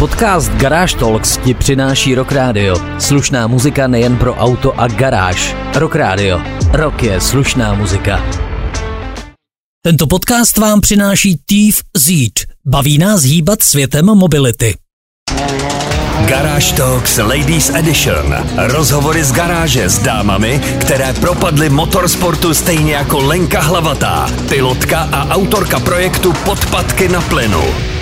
Podcast Garage Talks ti přináší Rock Radio. Slušná muzika nejen pro auto a garáž. Rock Radio. Rock je slušná muzika. Tento podcast vám přináší Thief Zeed. Baví nás hýbat světem mobility. Garage Talks Ladies Edition. Rozhovory z garáže s dámami, které propadly motorsportu stejně jako Lenka Hlavatá, pilotka a autorka projektu Podpatky na plynu.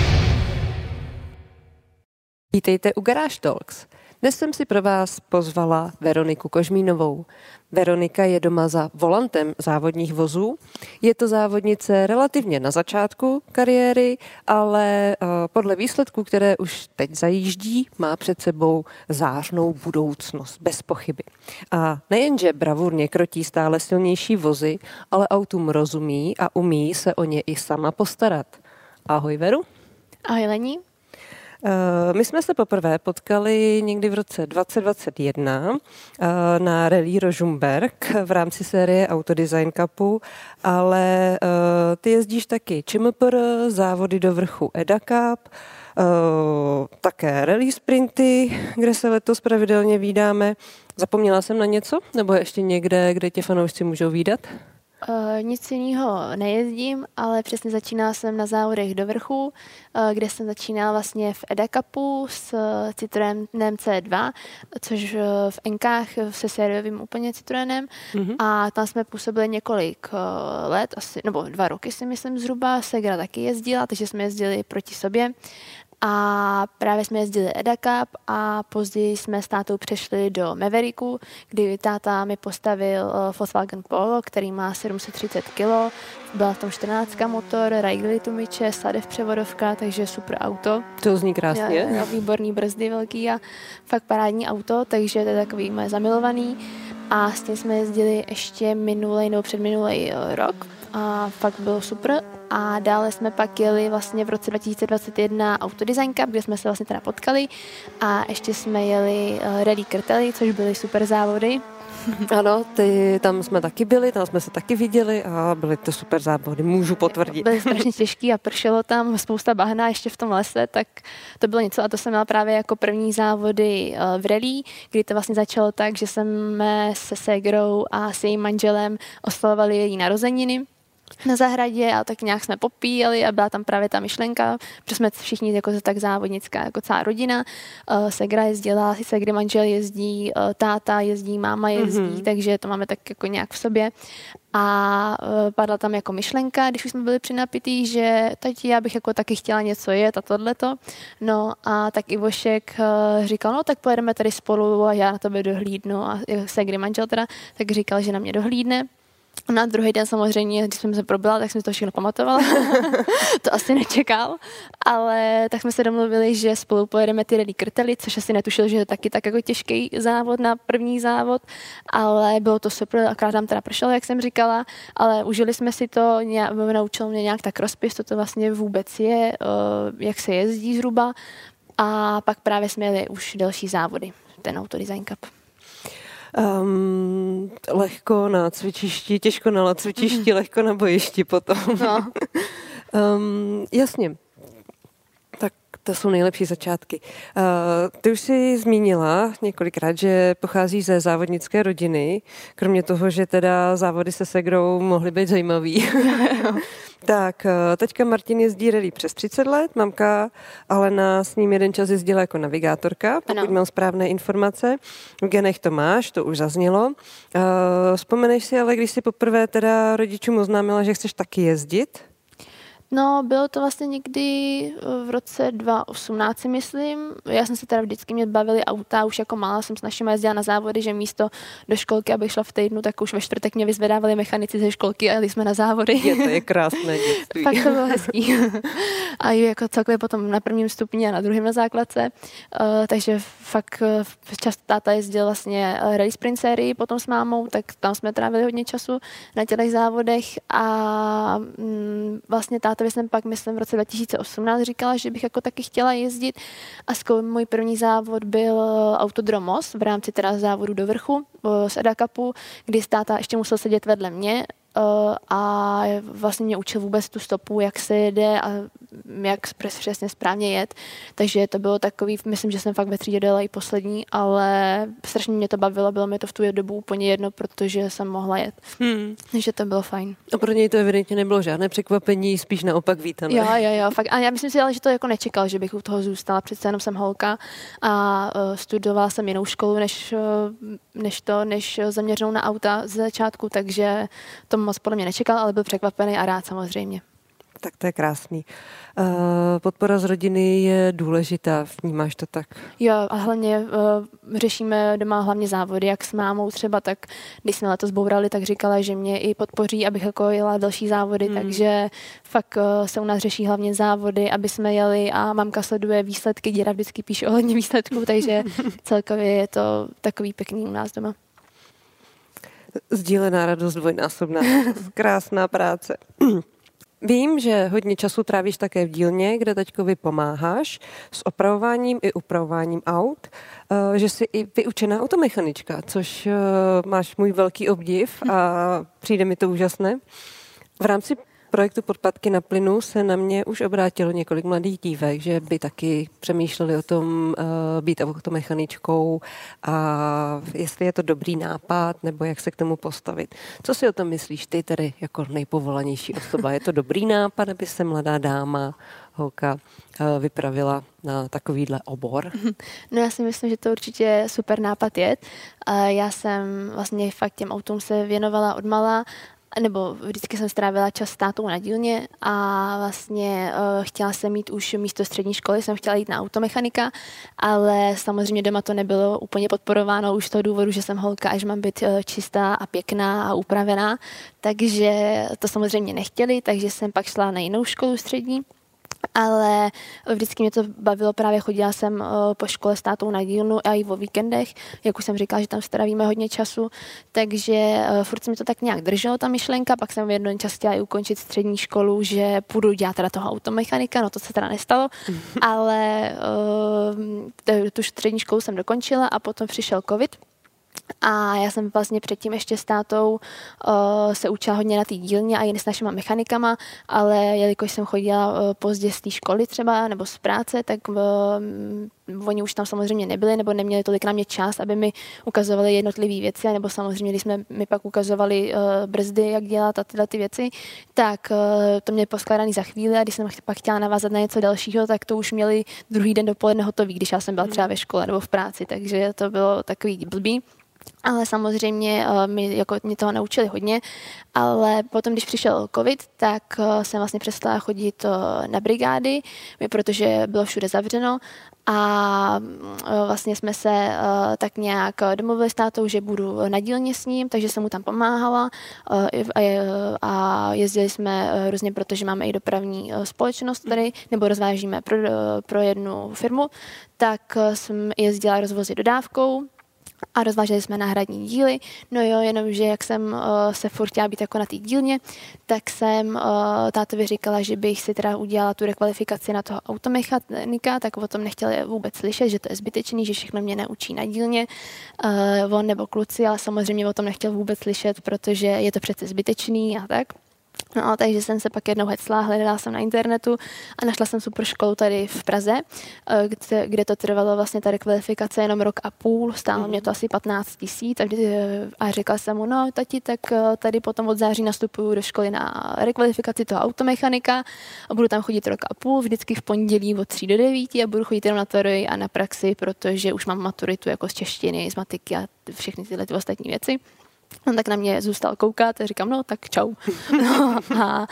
Vítejte u Garage Talks. Dnes jsem si pro vás pozvala Veroniku Kožmínovou. Veronika je doma za volantem závodních vozů. Je to závodnice relativně na začátku kariéry, ale uh, podle výsledků, které už teď zajíždí, má před sebou zářnou budoucnost, bez pochyby. A nejenže bravurně krotí stále silnější vozy, ale autům rozumí a umí se o ně i sama postarat. Ahoj Veru. Ahoj Lení. Eh, my jsme se poprvé potkali někdy v roce 2021 eh, na Rally Rožumberg v rámci série Autodesign Cupu, ale eh, ty jezdíš taky ČMPR, závody do vrchu EDA Cup, také rally sprinty, kde se letos pravidelně vídáme. Zapomněla jsem na něco? Nebo ještě někde, kde tě fanoušci můžou výdat? Uh, nic jiného nejezdím, ale přesně začínala jsem na závodech do vrchu, uh, kde jsem začínala vlastně v Edakapu s Citroenem C2, což uh, v Enkách se sériovým úplně Citroenem. Mm-hmm. a tam jsme působili několik let, asi, nebo dva roky si myslím zhruba, Segra taky jezdila, takže jsme jezdili proti sobě a právě jsme jezdili Eda Cup a později jsme s tátou přešli do Mavericku, kdy táta mi postavil uh, Volkswagen Polo, který má 730 kg, byla v tom 14 motor, Raigley tumiče, Sadev převodovka, takže super auto. To zní krásně. Já, výborný brzdy velký a fakt parádní auto, takže to je takový moje zamilovaný. A s tím jsme jezdili ještě minulý nebo předminulý uh, rok a fakt bylo super. A dále jsme pak jeli vlastně v roce 2021 Autodesign Cup, kde jsme se vlastně teda potkali a ještě jsme jeli uh, Rally Krtely, což byly super závody. Ano, ty, tam jsme taky byli, tam jsme se taky viděli a byly to super závody, můžu potvrdit. Byly strašně těžký a pršelo tam spousta bahna ještě v tom lese, tak to bylo něco a to jsem měla právě jako první závody eh, v rally, kdy to vlastně začalo tak, že jsme se Segrou a s jejím manželem oslavovali její narozeniny na zahradě a tak nějak jsme popíjeli a byla tam právě ta myšlenka, protože jsme všichni jako tak závodnická, jako celá rodina. Uh, Segra jezdila, Segry manžel jezdí, uh, táta jezdí, máma jezdí, mm-hmm. takže to máme tak jako nějak v sobě. A uh, padla tam jako myšlenka, když už jsme byli přinapitý, že tati, já bych jako taky chtěla něco jet a tohleto. No a tak Ivošek uh, říkal, no tak pojedeme tady spolu a já na tebe dohlídnu. A Segry manžel teda, tak říkal, že na mě dohlídne. Na druhý den samozřejmě, když jsem se probila, tak jsem to všechno pamatovala. to asi nečekal. Ale tak jsme se domluvili, že spolu pojedeme ty rally krtely, což asi netušil, že je taky tak jako těžký závod na první závod. Ale bylo to super, akorát tam teda pršelo, jak jsem říkala. Ale užili jsme si to, nějak, naučil mě nějak tak rozpis, co to vlastně vůbec je, eh, jak se jezdí zhruba. A pak právě jsme jeli už další závody, ten Autodesign Cup. Um, lehko na cvičišti, těžko na cvičišti, lehko na bojišti potom. No. um, jasně. To jsou nejlepší začátky. Uh, ty už jsi zmínila několikrát, že pochází ze závodnické rodiny, kromě toho, že teda závody se Segrou mohly být zajímavý. Tak, eh, teďka Martin jezdí rally přes 30 let, mamka Alena s ním jeden čas jezdila jako navigátorka, pokud ano. mám správné informace. V genech to máš, to už zaznělo. Uh, vzpomeneš si ale, když jsi poprvé teda rodičům oznámila, že chceš taky jezdit? No, bylo to vlastně někdy eh, v roce 2018, myslím. Já jsem se teda vždycky mě bavili auta, už jako malá jsem s našimi jezdila na závody, že místo do školky, abych šla v týdnu, tak už ve čtvrtek mě vyzvedávali mechanici ze školky a jeli jsme na závody. Je to je krásné dětství. Fakt to bylo hezký. a jako celkově potom na prvním stupni a na druhém na základce. Uh, takže fakt uh, často táta jezdil vlastně rally sprint sérii potom s mámou, tak tam jsme trávili hodně času na těch závodech a mm, vlastně táta tátovi jsem pak, myslím, v roce 2018 říkala, že bych jako taky chtěla jezdit. A skoro můj první závod byl Autodromos v rámci teda závodu do vrchu z Edakapu, kdy táta ještě musel sedět vedle mě a vlastně mě učil vůbec tu stopu, jak se jede a jak přesně správně jet. Takže to bylo takový, myslím, že jsem fakt ve třídě dala i poslední, ale strašně mě to bavilo, bylo mi to v tu dobu úplně jedno, protože jsem mohla jet. Hmm. Takže to bylo fajn. A pro něj to evidentně nebylo žádné překvapení, spíš naopak vítané. Jo, jo, jo, fakt. A já myslím si, ale, že to jako nečekal, že bych u toho zůstala. Přece jenom jsem holka a uh, studovala jsem jinou školu, než, uh, než to, než zaměřenou na auta z začátku, takže to moc podle mě nečekal, ale byl překvapený a rád samozřejmě. Tak to je krásný. Uh, podpora z rodiny je důležitá, vnímáš to tak? Jo, a hlavně uh, řešíme doma hlavně závody, jak s mámou třeba, tak když jsme letos bourali, tak říkala, že mě i podpoří, abych jako jela další závody, hmm. takže fakt uh, se u nás řeší hlavně závody, aby jsme jeli a mamka sleduje výsledky, děda vždycky píše ohledně výsledků, takže celkově je to takový pěkný u nás doma. Sdílená radost dvojnásobná. Krásná práce. Vím, že hodně času trávíš také v dílně, kde teďkovi pomáháš s opravováním i upravováním aut, eh, že jsi i vyučená automechanička, což eh, máš můj velký obdiv a přijde mi to úžasné. V rámci projektu Podpadky na plynu se na mě už obrátilo několik mladých dívek, že by taky přemýšleli o tom uh, být automechaničkou a jestli je to dobrý nápad, nebo jak se k tomu postavit. Co si o tom myslíš ty tedy jako nejpovolanější osoba? Je to dobrý nápad, aby se mladá dáma holka uh, vypravila na takovýhle obor? No já si myslím, že to určitě super nápad je. Já jsem vlastně fakt těm autům se věnovala odmala nebo vždycky jsem strávila čas s tátou na dílně a vlastně uh, chtěla jsem mít už místo střední školy, jsem chtěla jít na automechanika, ale samozřejmě doma to nebylo úplně podporováno už z toho důvodu, že jsem holka, až mám být uh, čistá a pěkná a upravená, takže to samozřejmě nechtěli, takže jsem pak šla na jinou školu střední ale vždycky mě to bavilo, právě chodila jsem eh, po škole s tátou na dílnu a i o víkendech, jak už jsem říkala, že tam strávíme hodně času, takže eh, furt se mi to tak nějak drželo, ta myšlenka, pak jsem v jednom čas chtěla i ukončit střední školu, že půjdu dělat teda toho automechanika, no to se teda nestalo, ale tu střední školu jsem dokončila a potom přišel covid, a já jsem vlastně předtím ještě s tátou uh, se učila hodně na té dílně a jen s našima mechanikama, ale jelikož jsem chodila uh, pozdě z té školy třeba nebo z práce, tak uh, oni už tam samozřejmě nebyli nebo neměli tolik na mě čas, aby mi ukazovali jednotlivé věci, nebo samozřejmě, když jsme mi pak ukazovali uh, brzdy, jak dělat a tyhle ty věci, tak uh, to měli poskládaný za chvíli a když jsem pak chtěla navázat na něco dalšího, tak to už měli druhý den dopoledne hotový, když já jsem byla třeba ve škole nebo v práci, takže to bylo takový blbý. Ale samozřejmě uh, mi, jako, mě toho naučili hodně, ale potom, když přišel covid, tak uh, jsem vlastně přestala chodit uh, na brigády, protože bylo všude zavřeno a vlastně jsme se tak nějak domluvili s tátou, že budu na dílně s ním, takže jsem mu tam pomáhala a jezdili jsme různě, protože máme i dopravní společnost tady, nebo rozvážíme pro, pro jednu firmu, tak jsem jezdila rozvozy dodávkou, a rozváželi jsme náhradní díly. No jo, jenomže jak jsem uh, se furt chtěla být jako na té dílně, tak jsem uh, tátovi říkala, že bych si teda udělala tu rekvalifikaci na toho automechanika, tak o tom nechtěla vůbec slyšet, že to je zbytečný, že všechno mě naučí na dílně, uh, on nebo kluci, ale samozřejmě o tom nechtěl vůbec slyšet, protože je to přece zbytečný a tak. No, takže jsem se pak jednou hecla, hledala jsem na internetu a našla jsem super školu tady v Praze, eh, kde, kde to trvalo vlastně ta rekvalifikace jenom rok a půl, stálo mm. mě to asi 15 tisíc a, a říkala jsem mu, no tati, tak eh, tady potom od září nastupuju do školy na rekvalifikaci toho automechanika a budu tam chodit rok a půl, vždycky v pondělí od 3 do 9 a budu chodit jenom na teorii a na praxi, protože už mám maturitu jako z češtiny, z matiky a všechny tyhle ty ostatní věci. On tak na mě zůstal koukat a říkám, no tak čau. No, a,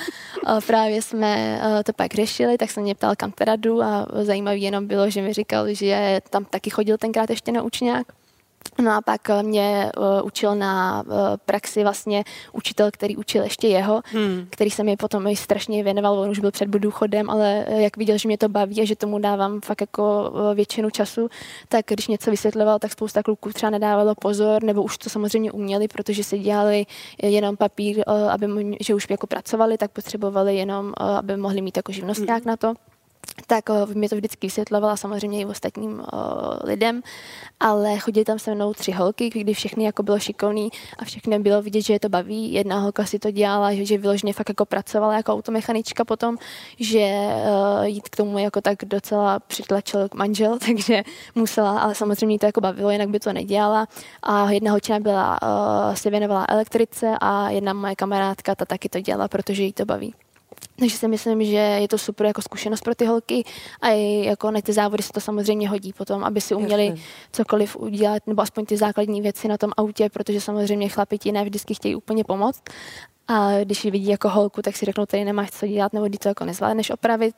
právě jsme eh, to pak řešili, tak se mě ptal, kam teda jdu a zajímavý jenom bylo, že mi říkal, že tam taky chodil tenkrát ještě na učňák No a pak eh, mě uh, učil na uh, praxi vlastně učitel, který učil ještě jeho, hmm. který se mi potom strašně věnoval, on už byl před důchodem, ale jak viděl, že mě to baví a že tomu dávám fakt jako uh, většinu času, tak když něco vysvětloval, tak spousta kluků třeba nedávalo pozor, nebo už to samozřejmě uměli, protože si dělali jenom papír, uh, aby, že už jako pracovali, tak potřebovali jenom, uh, aby mohli mít jako živnost hmm. na to. Tak uh, mi to vždycky vysvětlovala samozřejmě i ostatním uh, lidem, ale chodili tam se mnou tři holky, kdy všechny jako bylo šikovný a všechny bylo vidět, že je to baví. Jedna holka si to dělala, že, že vyloženě fakt jako pracovala jako automechanička potom, že uh, jít k tomu jako tak docela přitlačil manžel, takže musela, ale samozřejmě to jako bavilo, jinak by to nedělala. A jedna holčina byla, uh, se věnovala elektrice a jedna moje kamarádka, ta taky to dělala, protože jí to baví. Takže si myslím, že je to super jako zkušenost pro ty holky a i jako na ty závody se to samozřejmě hodí potom, aby si uměli Jasně. cokoliv udělat, nebo aspoň ty základní věci na tom autě, protože samozřejmě chlapi ti ne vždycky chtějí úplně pomoct. A když ji vidí jako holku, tak si řeknou, tady nemáš co dělat, nebo ty to jako nezvládneš opravit,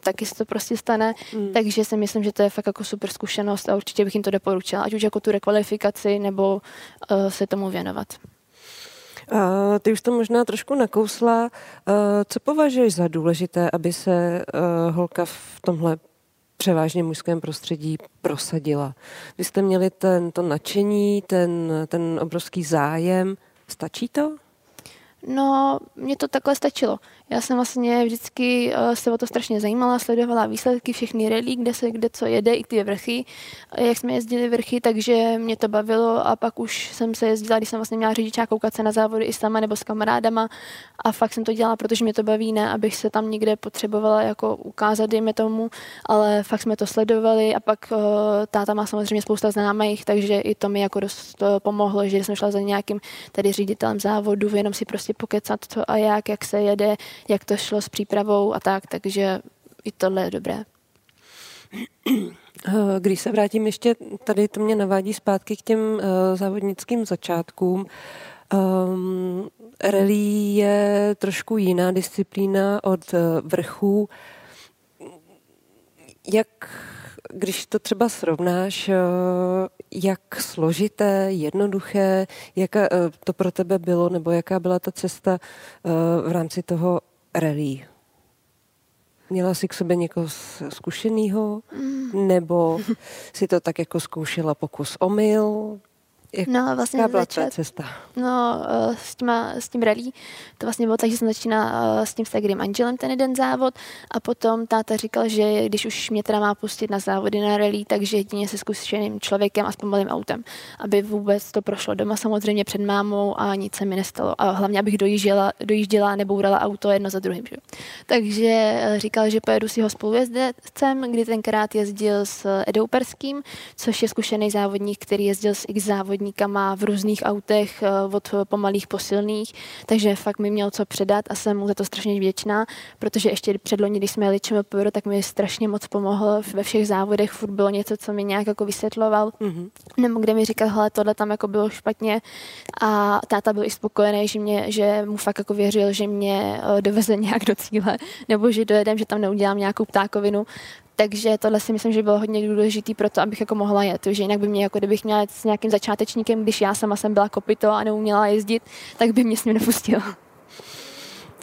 taky se to prostě stane. Mm. Takže si myslím, že to je fakt jako super zkušenost a určitě bych jim to doporučila, ať už jako tu rekvalifikaci, nebo uh, se tomu věnovat. Ty už to možná trošku nakousla. Co považuješ za důležité, aby se uh, holka v tomhle převážně mužském prostředí prosadila? Vy jste měli ten, to nadšení, ten, ten obrovský zájem. Stačí to? No, mně to takhle stačilo. Já jsem vlastně vždycky uh, se o to strašně zajímala, sledovala výsledky všechny rally, kde se kde co jede, i ty vrchy, jak jsme jezdili vrchy, takže mě to bavilo a pak už jsem se jezdila, když jsem vlastně měla řidičák koukat se na závody i sama nebo s kamarádama. A fakt jsem to dělala, protože mě to baví, ne, abych se tam někde potřebovala jako ukázat, dejme tomu, ale fakt jsme to sledovali a pak uh, táta má samozřejmě spousta známých, takže i to mi jako dost uh, pomohlo, že jsem šla za nějakým tady ředitelem závodu, jenom si prostě pokecat co a jak, jak se jede, jak to šlo s přípravou a tak, takže i tohle je dobré. Eh, když se vrátím ještě, tady to mě navádí zpátky k těm uh, závodnickým začátkům. Um, rally je trošku jiná disciplína od uh, vrchů. Jak, když to třeba srovnáš, uh, jak složité, jednoduché, jaká uh, to pro tebe bylo, nebo jaká byla ta cesta uh, v rámci toho rally? Měla jsi k sobě někoho zkušeného? Mm. Nebo si to tak jako zkoušela pokus omyl? Jak, no, vlastně byla začat, cesta? No, eh, s, těma, s tím rally, to vlastně bylo tak, že jsem začínala eh, s tím Stagrym Angelem ten jeden závod a potom táta říkal, že když už mě teda má pustit na závody na rally, takže jedině se zkušeným člověkem a s pomalým autem, aby vůbec to prošlo doma samozřejmě před mámou a nic se mi nestalo. A hlavně, abych dojížděla, dojížděla nebo urala auto jedno za druhým. Že? Takže eh, říkal, že pojedu si ho spolujezdecem, kdy tenkrát jezdil s Edou Perským, což je zkušený závodník, který jezdil s X závodní závodníkama v různých autech eh, od pomalých posilných, takže fakt mi měl co předat a jsem mu za to strašně vděčná, protože ještě předloni, když jsme jeli ČMPR, tak mi strašně moc pomohl ve všech závodech, furt bylo něco, co mi nějak jako vysvětloval, mm-hmm. nebo kde mi říkal, hele, tohle tam jako bylo špatně. A táta byl i spokojený, že, mě, že mu fakt jako věřil, že mě eh, doveze nějak do cíle, nebo že dojedem, že tam neudělám nějakou ptákovinu, takže tohle si myslím, že bylo hodně důležitý pro to, abych jako mohla jet. Že jinak by mě, jako kdybych měla jet s nějakým začátečníkem, když já sama jsem byla kopito a neuměla jezdit, tak by mě s ním nepustila.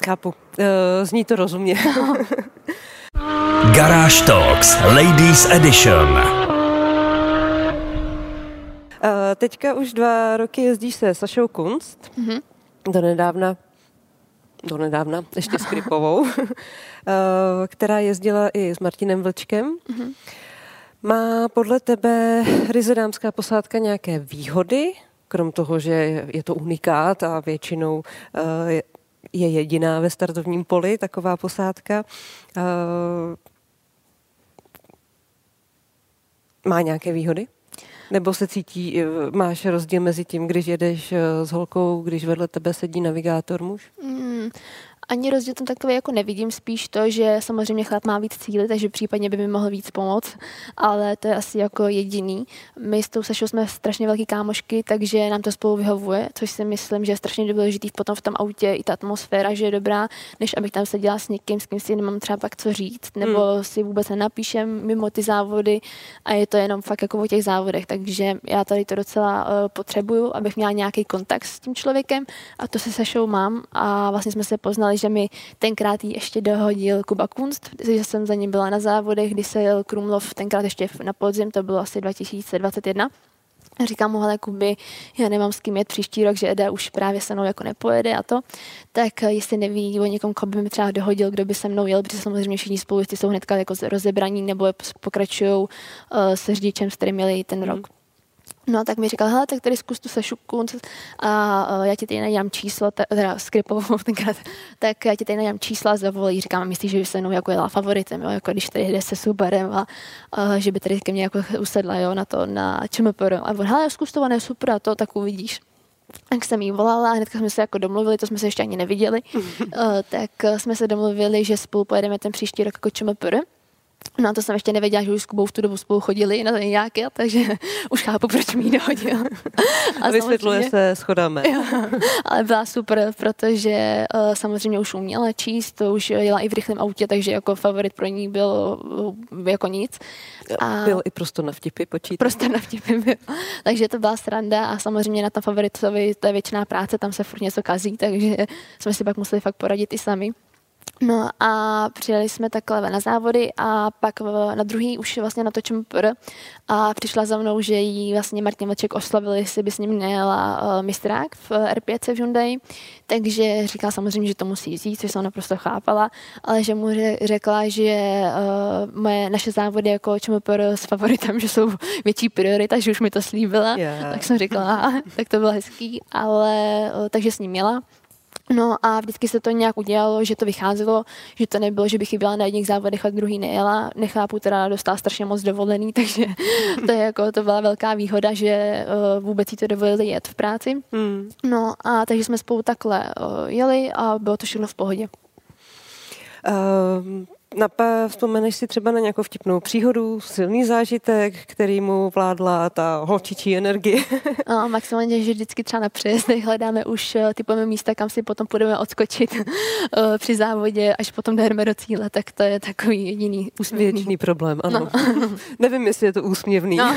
Chápu. Uh, zní to rozumně. No. Garage Talks Ladies Edition. Uh, teďka už dva roky jezdíš se Sašou Kunst. Mm-hmm. Do nedávna do nedávna, ještě s Krypovou, eh, která jezdila i s Martinem Vlčkem. Mm-hmm. Má podle tebe ryzedámská posádka nějaké výhody, krom toho, že je to unikát a většinou eh, je jediná ve startovním poli taková posádka. Eh, má nějaké výhody? Nebo se cítí, máš rozdíl mezi tím, když jedeš s holkou, když vedle tebe sedí navigátor muž? Mm, ani rozdíl tam takový jako nevidím, spíš to, že samozřejmě chlap má víc cíly, takže případně by mi mohl víc pomoct, ale to je asi jako jediný. My s tou Sašou jsme strašně velký kámošky, takže nám to spolu vyhovuje, což si myslím, že je strašně důležitý potom v tom autě i ta atmosféra, že je dobrá, než abych tam seděla s někým, s kým si nemám třeba pak co říct, nebo hmm. si vůbec nenapíšem mimo ty závody a je to jenom fakt jako o těch závodech, takže já tady to docela uh, potřebuju, abych měla nějaký kontakt s tím člověkem a to se Sašou mám a vlastně jsme se poznali že mi tenkrát ještě dohodil Kuba Kunst, že jsem za ním byla na závodech, kdy se jel Krumlov tenkrát ještě na podzim, to bylo asi 2021. A říkám mu, hele Kuby, já nemám s kým jet příští rok, že Eda už právě se mnou jako nepojede a to, tak eh, jestli neví o někom, koho by mi třeba dohodil, kdo by se mnou jel, protože samozřejmě všichni spolu jsou hnedka jako rozebraní nebo pokračují uh, se řidičem, s kterým měli ten rok. No tak mi říkal, hele, tak tady zkus tu sešupku a já ti tady najím číslo, teda skripovou tenkrát, tak já ti tady najím čísla, zavolí, říkám, myslíš, že by se mnou jako jela favoritem, jo, jako když tady jde se superem a uh, že by tady ke mně jako usedla, jo, na to, na ČMPR. A on, hele, zkus to, je super, a to tak uvidíš. Tak jsem jí volala, hned jsme se jako domluvili, to jsme se ještě ani neviděli, uh, tak jsme se domluvili, že spolu pojedeme ten příští rok jako ČMPR. No a to jsem ještě nevěděla, že už s Kubou v tu dobu spolu chodili na ten nějaký, takže už chápu, proč mi dohodil. A Vysvětluje se, schodáme. ale byla super, protože uh, samozřejmě už uměla číst, to už jela i v rychlém autě, takže jako favorit pro ní byl uh, jako nic. A byl i prostor na vtipy počítat. Prostor na vtipy byl. takže to byla sranda a samozřejmě na tom favoritovi to je většiná práce, tam se furt něco kazí, takže jsme si pak museli fakt poradit i sami. No a přijeli jsme takhle na závody a pak na druhý už vlastně natočím pr a přišla za mnou, že jí vlastně Martin Vlček oslavil, jestli by s ním nejela uh, mistrák v R5 v Hyundai, takže říkala samozřejmě, že to musí jít, což jsem naprosto chápala, ale že mu řekla, že uh, moje naše závody jako ČMPR s favoritem, že jsou větší priorita, že už mi to slíbila, yeah. tak jsem říkala, tak to bylo hezký, ale uh, takže s ním měla. No a vždycky se to nějak udělalo, že to vycházelo, že to nebylo, že bych chyběla na jedných závodech a druhý nejela. Nechápu, teda dostala strašně moc dovolený, takže to je jako, to byla velká výhoda, že uh, vůbec jí to dovolili jet v práci. Hmm. No a takže jsme spolu takhle uh, jeli a bylo to všechno v pohodě. Um, Napa, vzpomeneš si třeba na nějakou vtipnou příhodu, silný zážitek, který mu vládla ta holčičí energie? A maximálně, že vždycky třeba na přejezdech hledáme už eh, typové místa, kam si potom budeme odskočit eh, při závodě, až potom jdeme do cíle, tak to je takový jediný úsměvný. Věčný problém, ano. No. Nevím, jestli je to úsměvný. No.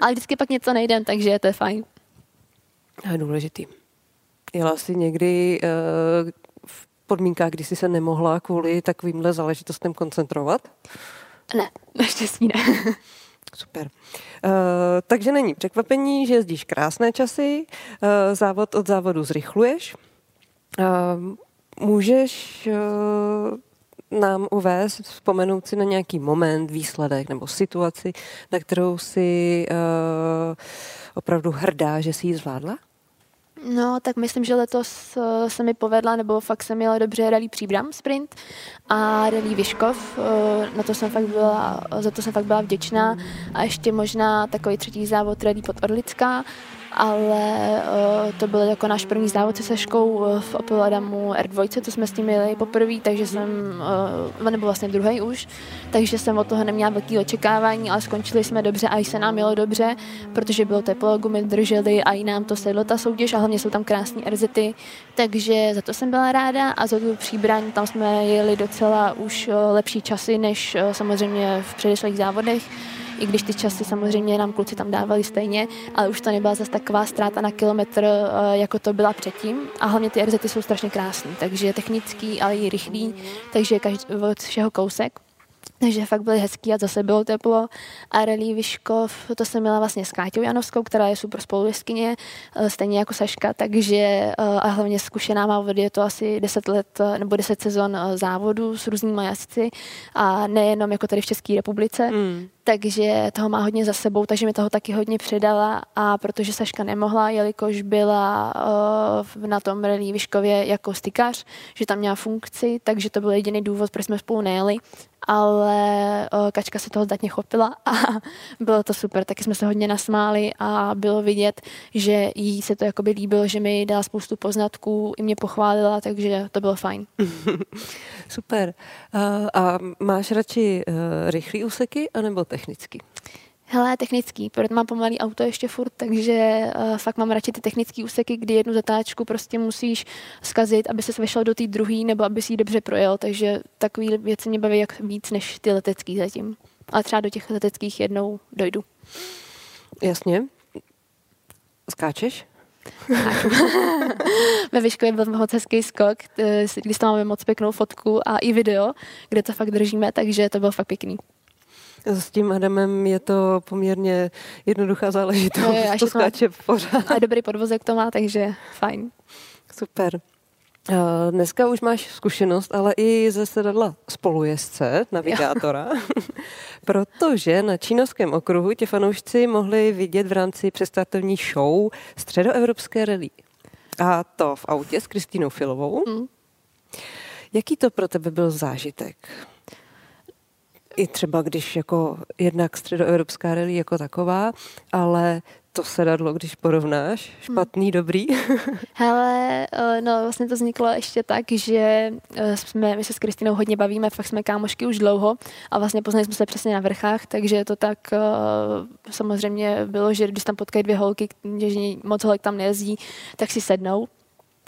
Ale vždycky pak něco nejde, takže to je fajn. A je důležitý. Jela jsi někdy uh, podmínkách, kdy jsi se nemohla kvůli takovýmhle záležitostem koncentrovat? Ne, naštěstí ne. Super. Uh, takže není překvapení, že jezdíš krásné časy, uh, závod od závodu zrychluješ. Uh, můžeš uh, nám uvést, vzpomenout si na nějaký moment, výsledek nebo situaci, na kterou si uh, opravdu hrdá, že si ji zvládla? No, tak myslím, že letos eh, se mi povedla, nebo fakt jsem měla dobře rally Příbram sprint a rally Vyškov. Eh, na to jsem fakt byla, za to jsem fakt byla vděčná. A ještě možná takový třetí závod rally pod Orlická, ale uh, to byl jako náš první závod se Seškou eh, v Opel Adamu R2, co jsme s tím měli poprvé, takže jsem, uh, nebo vlastně druhý už, takže jsem od toho neměla velké očekávání, ale skončili jsme dobře a i se nám mělo dobře, protože bylo teplo, gumy drželi a i nám to sedlo ta soutěž a hlavně jsou tam krásné erzity, takže za to jsem byla ráda a za tu příbraň tam jsme jeli docela už lepší časy než samozřejmě v předešlých závodech i když ty časy samozřejmě nám kluci tam dávali stejně, ale už to nebyla zase taková ztráta na kilometr, eh, jako to byla předtím. A hlavně ty RZ jsou strašně krásné, takže technický, ale i rychlý, takže každý, od všeho kousek. Takže fakt byly hezký a zase bylo teplo. A Relí Vyškov, to jsem měla vlastně s Káťou Janovskou, která je super spoluvěskyně, eh, stejně jako Saška, takže eh, a hlavně zkušená má vody, je to asi 10 let nebo 10 sezon závodu s různými jazyci a nejenom jako tady v České republice, mm takže toho má hodně za sebou, takže mi toho taky hodně předala a protože Saška nemohla, jelikož byla uh, na tom relí Vyškově jako stykař, že tam měla funkci, takže to byl jediný důvod, proč jsme spolu nejeli, ale uh, Kačka se toho zdatně chopila a bylo to super, taky jsme se hodně nasmáli a bylo vidět, že jí se to jakoby líbilo, že mi dala spoustu poznatků, i mě pochválila, takže to bylo fajn. super. Uh, a máš radši uh, rychlý úseky anebo technický? Hele, technický, protože mám pomalý auto ještě furt, takže uh, fakt mám radši ty technické úseky, kdy jednu zatáčku prostě musíš zkazit, aby se vešel do té druhé, nebo aby si ji dobře projel, takže takové věci mě baví jak víc než ty letecký zatím. Ale třeba do těch leteckých jednou dojdu. Jasně. Skáčeš? Ve Vyškově byl moc hezký skok, když tam máme moc pěknou fotku a i video, kde to fakt držíme, takže to bylo fakt pěkný. S tím Adamem je to poměrně jednoduchá záležitost. Až to to má- skáče pořád. A dobrý podvozek to má, takže fajn. Super. Uh, Dneska už máš zkušenost, ale i ze sedadla spolujezdce, navigátora, protože na čínovském okruhu tě fanoušci mohli vidět v rámci přestartovní show Středoevropské rally. A to v autě s Kristýnou Filovou. Mm. Jaký to pro tebe byl zážitek? I třeba když jako jednak středoevropská rally jako taková, ale to sedadlo, když porovnáš, špatný, dobrý. Hele, eh, no vlastně to vzniklo ještě tak, že eh, jsme, my se s Kristinou hodně bavíme, fakt jsme kámošky už dlouho a vlastně poznali jsme se přesně na vrchách, takže to tak eh, samozřejmě bylo, že když tam potkají dvě holky, že moc holek tam nejezdí, tak si sednou.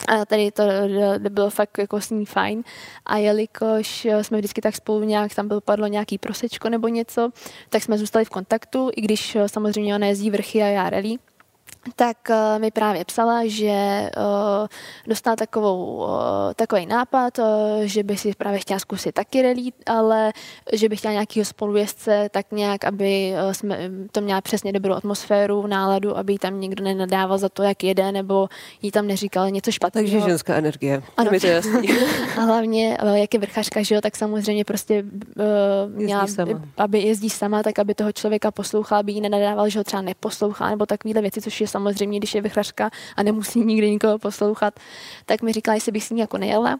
A tady to eh, bylo fakt jako s ní fajn. A jelikož eh, jsme vždycky tak spolu nějak, tam bylo padlo nějaký prosečko nebo něco, tak jsme zůstali v kontaktu, i když eh, samozřejmě ona jezdí vrchy a já rally tak uh, mi právě psala, že uh, dostala takovou, uh, takový nápad, uh, že by si právě chtěla zkusit taky rally, ale že by chtěla nějakého spolujezdce, tak nějak, aby uh, jsme to měla přesně dobrou atmosféru, náladu, aby jí tam nikdo nenadával za to, jak jede, nebo jí tam neříkal něco špatného. Takže ženská energie. Ano. Mi to je jasný. A hlavně, eh, jak je vrchařka, že jo, tak samozřejmě prostě uh, měla, sama. aby jezdí sama, tak aby toho člověka poslouchala, aby jí nenadával, že ho třeba neposlouchá, nebo takovéhle věci, což je samozřejmě, když je vrchařka a nemusí nikdy nikoho poslouchat, tak mi říkala, jestli bych s ní jako nejela.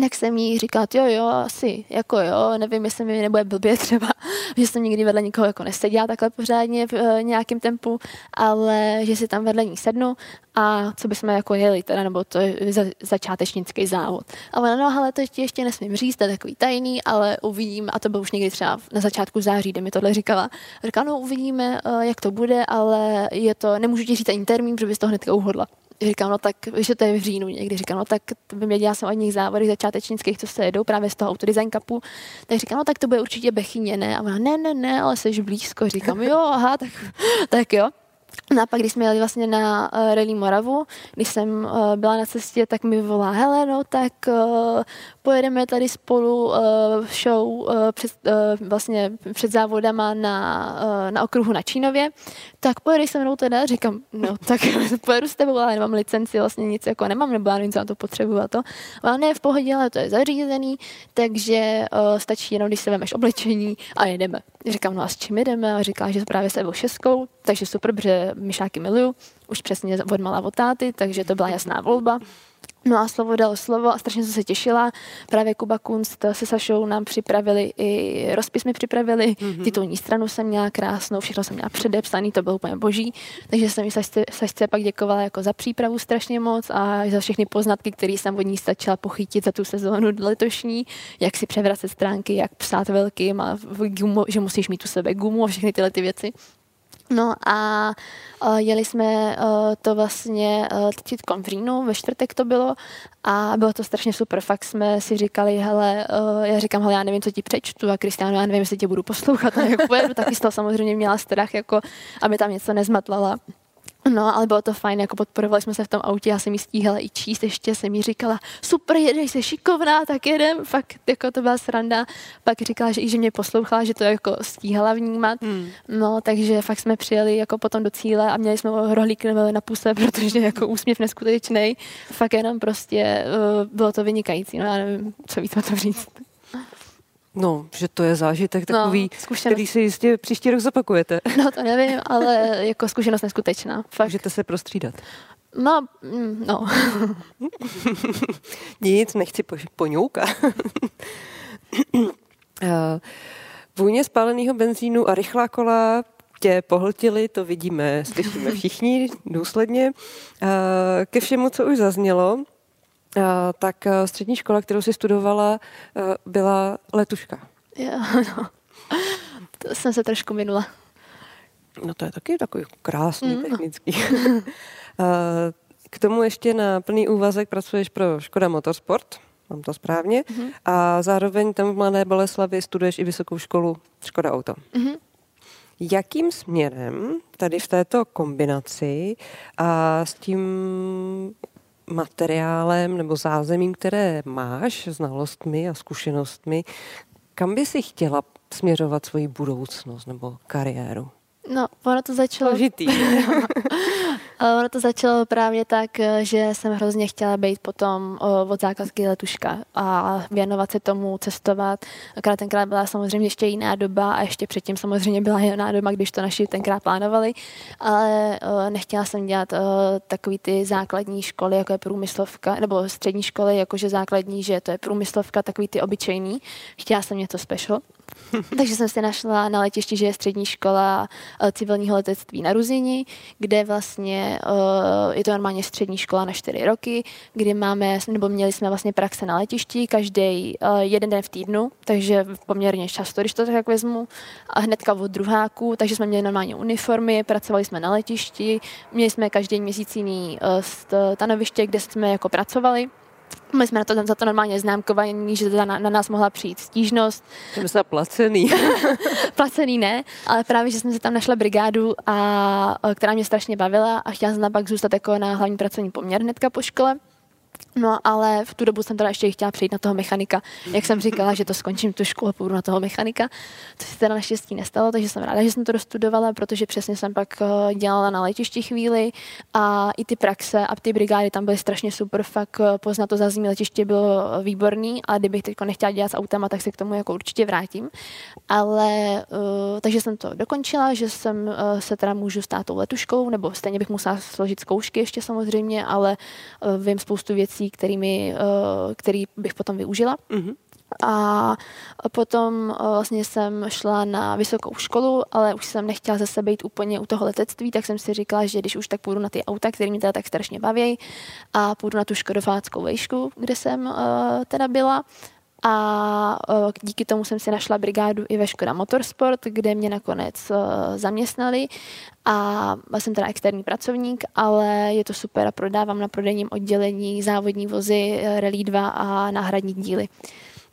Tak jsem jí říkala, jo, jo, asi, jako jo, nevím, jestli mi nebude blbě třeba, že jsem nikdy vedle nikoho jako neseděla takhle pořádně v e, nějakém tempu, ale že si tam vedle ní sednu a co bychom jako jeli teda, nebo to je za, začátečnický závod. A ona, no, ale to ještě nesmím říct, to je takový tajný, ale uvidím, a to bylo už někdy třeba na začátku září, kde mi tohle říkala. Říkala, no uvidíme, e, jak to bude, ale je to, nemůžu ti říct ani termín, protože bys to hnedka uhodla. Říkám, no tak, že to je v říjnu někdy. Říkám, no tak by mě dělala jsem od nich závody začátečnických, co se jedou právě z toho autodesign cupu. Tak říkám, no tak to bude určitě Bechyně, ne? A ona, ne, ne, ne, ale jsi blízko. Říkám, jo, aha, tak, tak jo. No a pak, když jsme jeli vlastně na uh, Rally Moravu, když jsem uh, byla na cestě, tak mi volá, hele, no tak uh, pojedeme tady spolu uh, show uh, před, uh, vlastně před závodama na, uh, na okruhu na Čínově, tak pojedeš se mnou teda, říkám, no tak pojedu s tebou, ale nemám licenci, vlastně nic jako nemám, nebo já co na to potřebuju a to. A ne, v pohodě, ale to je zařízený, takže uh, stačí jenom, když se vemeš oblečení a jedeme. Říkám, no a s čím jedeme? A říká, že právě s Evou šestkou, takže super, protože myšáky miluju, už přesně od malá od táty, takže to byla jasná volba. No a slovo dalo slovo a strašně jsem se těšila. Právě Kuba Kunst se Sašou nám připravili i rozpis mi připravili, mm-hmm. titulní stranu jsem měla krásnou, všechno jsem měla předepsaný, to bylo úplně boží. Takže jsem jí Sašce, Sašce pak děkovala jako za přípravu strašně moc a za všechny poznatky, které jsem od ní stačila pochytit za tu sezónu letošní, jak si převracet stránky, jak psát velkým a gumu, že musíš mít u sebe gumu a všechny tyhle ty věci. No a uh, jeli jsme uh, to vlastně uh, teď v říjnu, ve čtvrtek to bylo a bylo to strašně super. Fakt jsme si říkali, hele, uh, já říkám, hele, já nevím, co ti přečtu a Kristiáno, já nevím, jestli tě budu poslouchat a jak pojedu, taky z toho samozřejmě měla strach, jako, aby tam něco nezmatlala. No, ale bylo to fajn, jako podporovali jsme se v tom autě, já jsem jí stíhala i číst, ještě jsem jí říkala, super, jedeš, jsi šikovná, tak jedem, fakt, jako to byla sranda. Pak říkala, že i že mě poslouchala, že to jako stíhala vnímat. Hmm. No, takže fakt jsme přijeli jako potom do cíle a měli jsme rohlík na puse, protože jako úsměv neskutečný. Fakt jenom prostě uh, bylo to vynikající, no já nevím, co víc o to říct. No, že to je zážitek takový, no, který si jistě příští rok zopakujete. No to nevím, ale jako zkušenost neskutečná. Fakt. Můžete se prostřídat. No, mm, no. Nic, nechci po, poňouka. Vůně spáleného benzínu a rychlá kola tě pohltili, to vidíme, slyšíme všichni důsledně. Ke všemu, co už zaznělo, tak střední škola, kterou si studovala, byla letuška. Jo, no. To jsem se trošku minula. No to je taky takový krásný, mm. technický. K tomu ještě na plný úvazek pracuješ pro Škoda Motorsport, mám to správně, mm-hmm. a zároveň tam v Mladé Boleslavi studuješ i vysokou školu Škoda Auto. Mm-hmm. Jakým směrem tady v této kombinaci a s tím materiálem nebo zázemím, které máš, znalostmi a zkušenostmi, kam by si chtěla směřovat svoji budoucnost nebo kariéru? No, ono to začalo... Složitý. ono to začalo právě tak, že jsem hrozně chtěla být potom od zákazky letuška a věnovat se tomu, cestovat. Akorát tenkrát byla samozřejmě ještě jiná doba a ještě předtím samozřejmě byla jiná doba, když to naši tenkrát plánovali, ale nechtěla jsem dělat takový ty základní školy, jako je průmyslovka, nebo střední školy, jakože základní, že to je průmyslovka, takový ty obyčejný. Chtěla jsem něco special. Takže jsem si našla na letišti, že je střední škola eh, civilního letectví na Ruzini, kde vlastně eh, je to normálně střední škola na čtyři roky, kdy máme, nebo měli jsme vlastně praxe na letišti každý eh, jeden den v týdnu, takže poměrně často, když to tak vezmu, a hnedka od druháku, takže jsme měli normálně uniformy, pracovali jsme na letišti, měli jsme každý měsíc jiný stanoviště, kde jsme jako pracovali my jsme na to, za to normálně známkovaní, že na, na nás mohla přijít stížnost. Jsem se placený. placený ne, ale právě, že jsem si tam našla brigádu, a, která mě strašně bavila a chtěla jsem pak zůstat jako na hlavní pracovní poměr hnedka po škole. No ale v tu dobu jsem teda ještě chtěla přijít na toho mechanika. Jak jsem říkala, že to skončím tu školu a půjdu na toho mechanika, to se teda naštěstí nestalo, takže jsem ráda, že jsem to dostudovala, protože přesně jsem pak eh, dělala na letišti chvíli a i ty praxe a ty brigády tam byly strašně super, fakt eh, poznat to zazní letiště bylo výborný a kdybych teď nechtěla dělat s autama, tak se k tomu jako určitě vrátím. Ale takže jsem to dokončila, že jsem se teda můžu stát tou letuškou, nebo stejně bych musela složit zkoušky ještě samozřejmě, ale vím spoustu věcí, věcí, kterými, eh, který bych potom využila. Mm-hmm. A potom eh, vlastně jsem šla na vysokou školu, ale už jsem nechtěla zase být úplně u toho letectví, tak jsem si říkala, že když už tak půjdu na ty auta, které mě teda tak strašně baví, a půjdu na tu škodováckou vejšku, kde jsem uh, teda byla a díky tomu jsem si našla brigádu i ve Škoda Motorsport, kde mě nakonec zaměstnali a jsem teda externí pracovník, ale je to super a prodávám na prodejním oddělení závodní vozy e, Rally 2 a náhradní díly.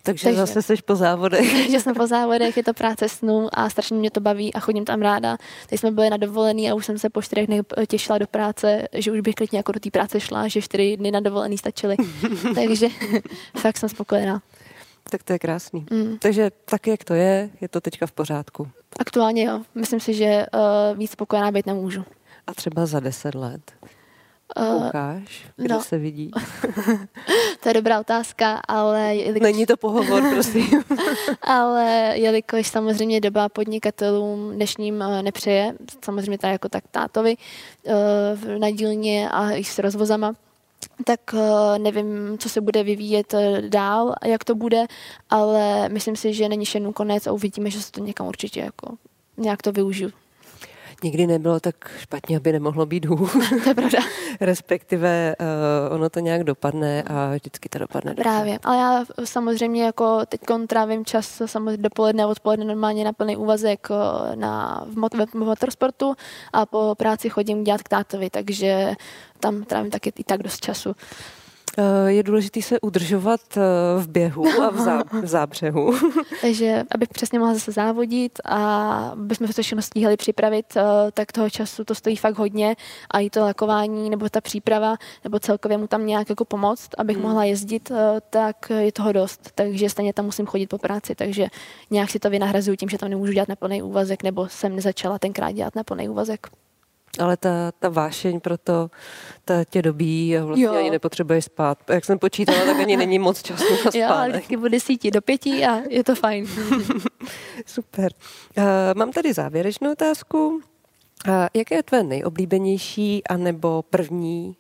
Takže, Takže zase jsi po závodech. že jsem po závodech, je to práce snů a strašně mě to baví a chodím tam ráda. Teď jsme byli na dovolený a už jsem se po čtyřech dnech těšila do práce, že už bych klidně jako do té práce šla, že čtyři dny na dovolený stačily. Takže fakt jsem spokojená. Tak to je krásný. Mm. Takže tak, jak to je, je to teďka v pořádku. Aktuálně jo. Myslím si, že uh, víc spokojená být nemůžu. A třeba za deset let? Uh, Koukáš? Kde no. se vidí? to je dobrá otázka, ale... Jelikož... Není to pohovor, prosím. ale jelikož samozřejmě doba podnikatelům dnešním uh, nepřeje, samozřejmě tak jako tak tátovi na dílně a i s rozvozama, tak eh, nevím, co se bude vyvíjet eh, dál jak to bude, ale myslím si, že není šenu konec a uvidíme, že se to někam určitě jako nějak to využiju nikdy nebylo tak špatně, aby nemohlo být hůř. To je pravda. Respektive uh, ono to nějak dopadne a vždycky to dopadne dobře. Právě. Ale já samozřejmě jako teď trávím čas samozřejmě dopoledne a odpoledne normálně na plný úvazek na, v, mot, v motorsportu a po práci chodím dělat k tátovi, takže tam trávím taky i tak dost času. Eh, je důležité se udržovat eh, v běhu a v, zá, v zábřehu. Takže abych přesně mohla zase závodit a abychom se to všechno stíhali připravit, eh, tak toho času to stojí fakt hodně a i to lakování nebo ta příprava nebo celkově mu tam nějak jako pomoct, abych hmm. mohla jezdit, tak je toho dost. Takže stejně tam musím chodit po práci, takže nějak si to vynahrazuju tím, že tam nemůžu dělat na plný úvazek nebo jsem nezačala tenkrát dělat na plný úvazek ale ta, ta vášeň pro to ta tě dobí a vlastně jo. ani nepotřebuješ spát. Jak jsem počítala, tak ani není moc času na spánek. Jo, ale vždycky od desíti do pěti a je to fajn. Super. Uh, mám tady závěrečnou otázku. Uh, jaké je tvé nejoblíbenější anebo první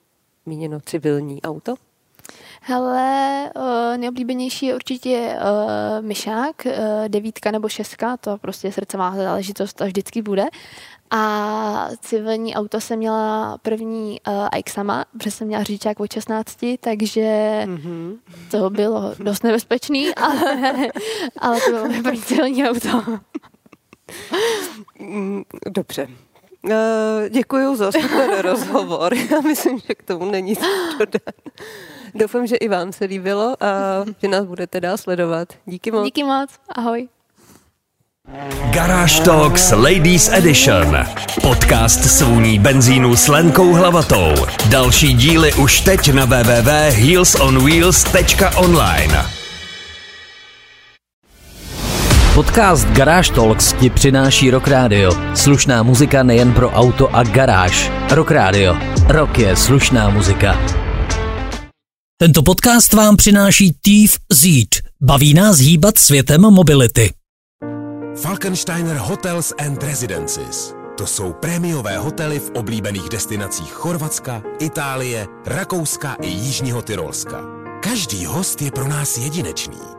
míněno civilní auto? Hele, uh, nejoblíbenější je určitě uh, myšák, uh, devítka nebo šestka, to prostě srdcová záležitost a vždycky bude. A civilní auto jsem měla první uh, Ike sama, protože jsem měla řidičák od 16, takže mm-hmm. to bylo dost nebezpečný, ale, ale to bylo první civilní auto. Mm, dobře. Uh, děkuji za super rozhovor. Já myslím, že k tomu není co dodat. Doufám, že i vám se líbilo a že nás budete dál sledovat. Díky moc. Díky moc. Ahoj. Garage Talks Ladies Edition. Podcast svůní benzínu s Lenkou Hlavatou. Další díly už teď na www.heelsonwheels.online. Podcast Garage Talks ti přináší Rock Radio. Slušná muzika nejen pro auto a garáž. Rock Radio. Rock je slušná muzika. Tento podcast vám přináší Thief Zeed. Baví nás hýbat světem mobility. Falkensteiner Hotels and Residences. To jsou prémiové hotely v oblíbených destinacích Chorvatska, Itálie, Rakouska i Jižního Tyrolska. Každý host je pro nás jedinečný.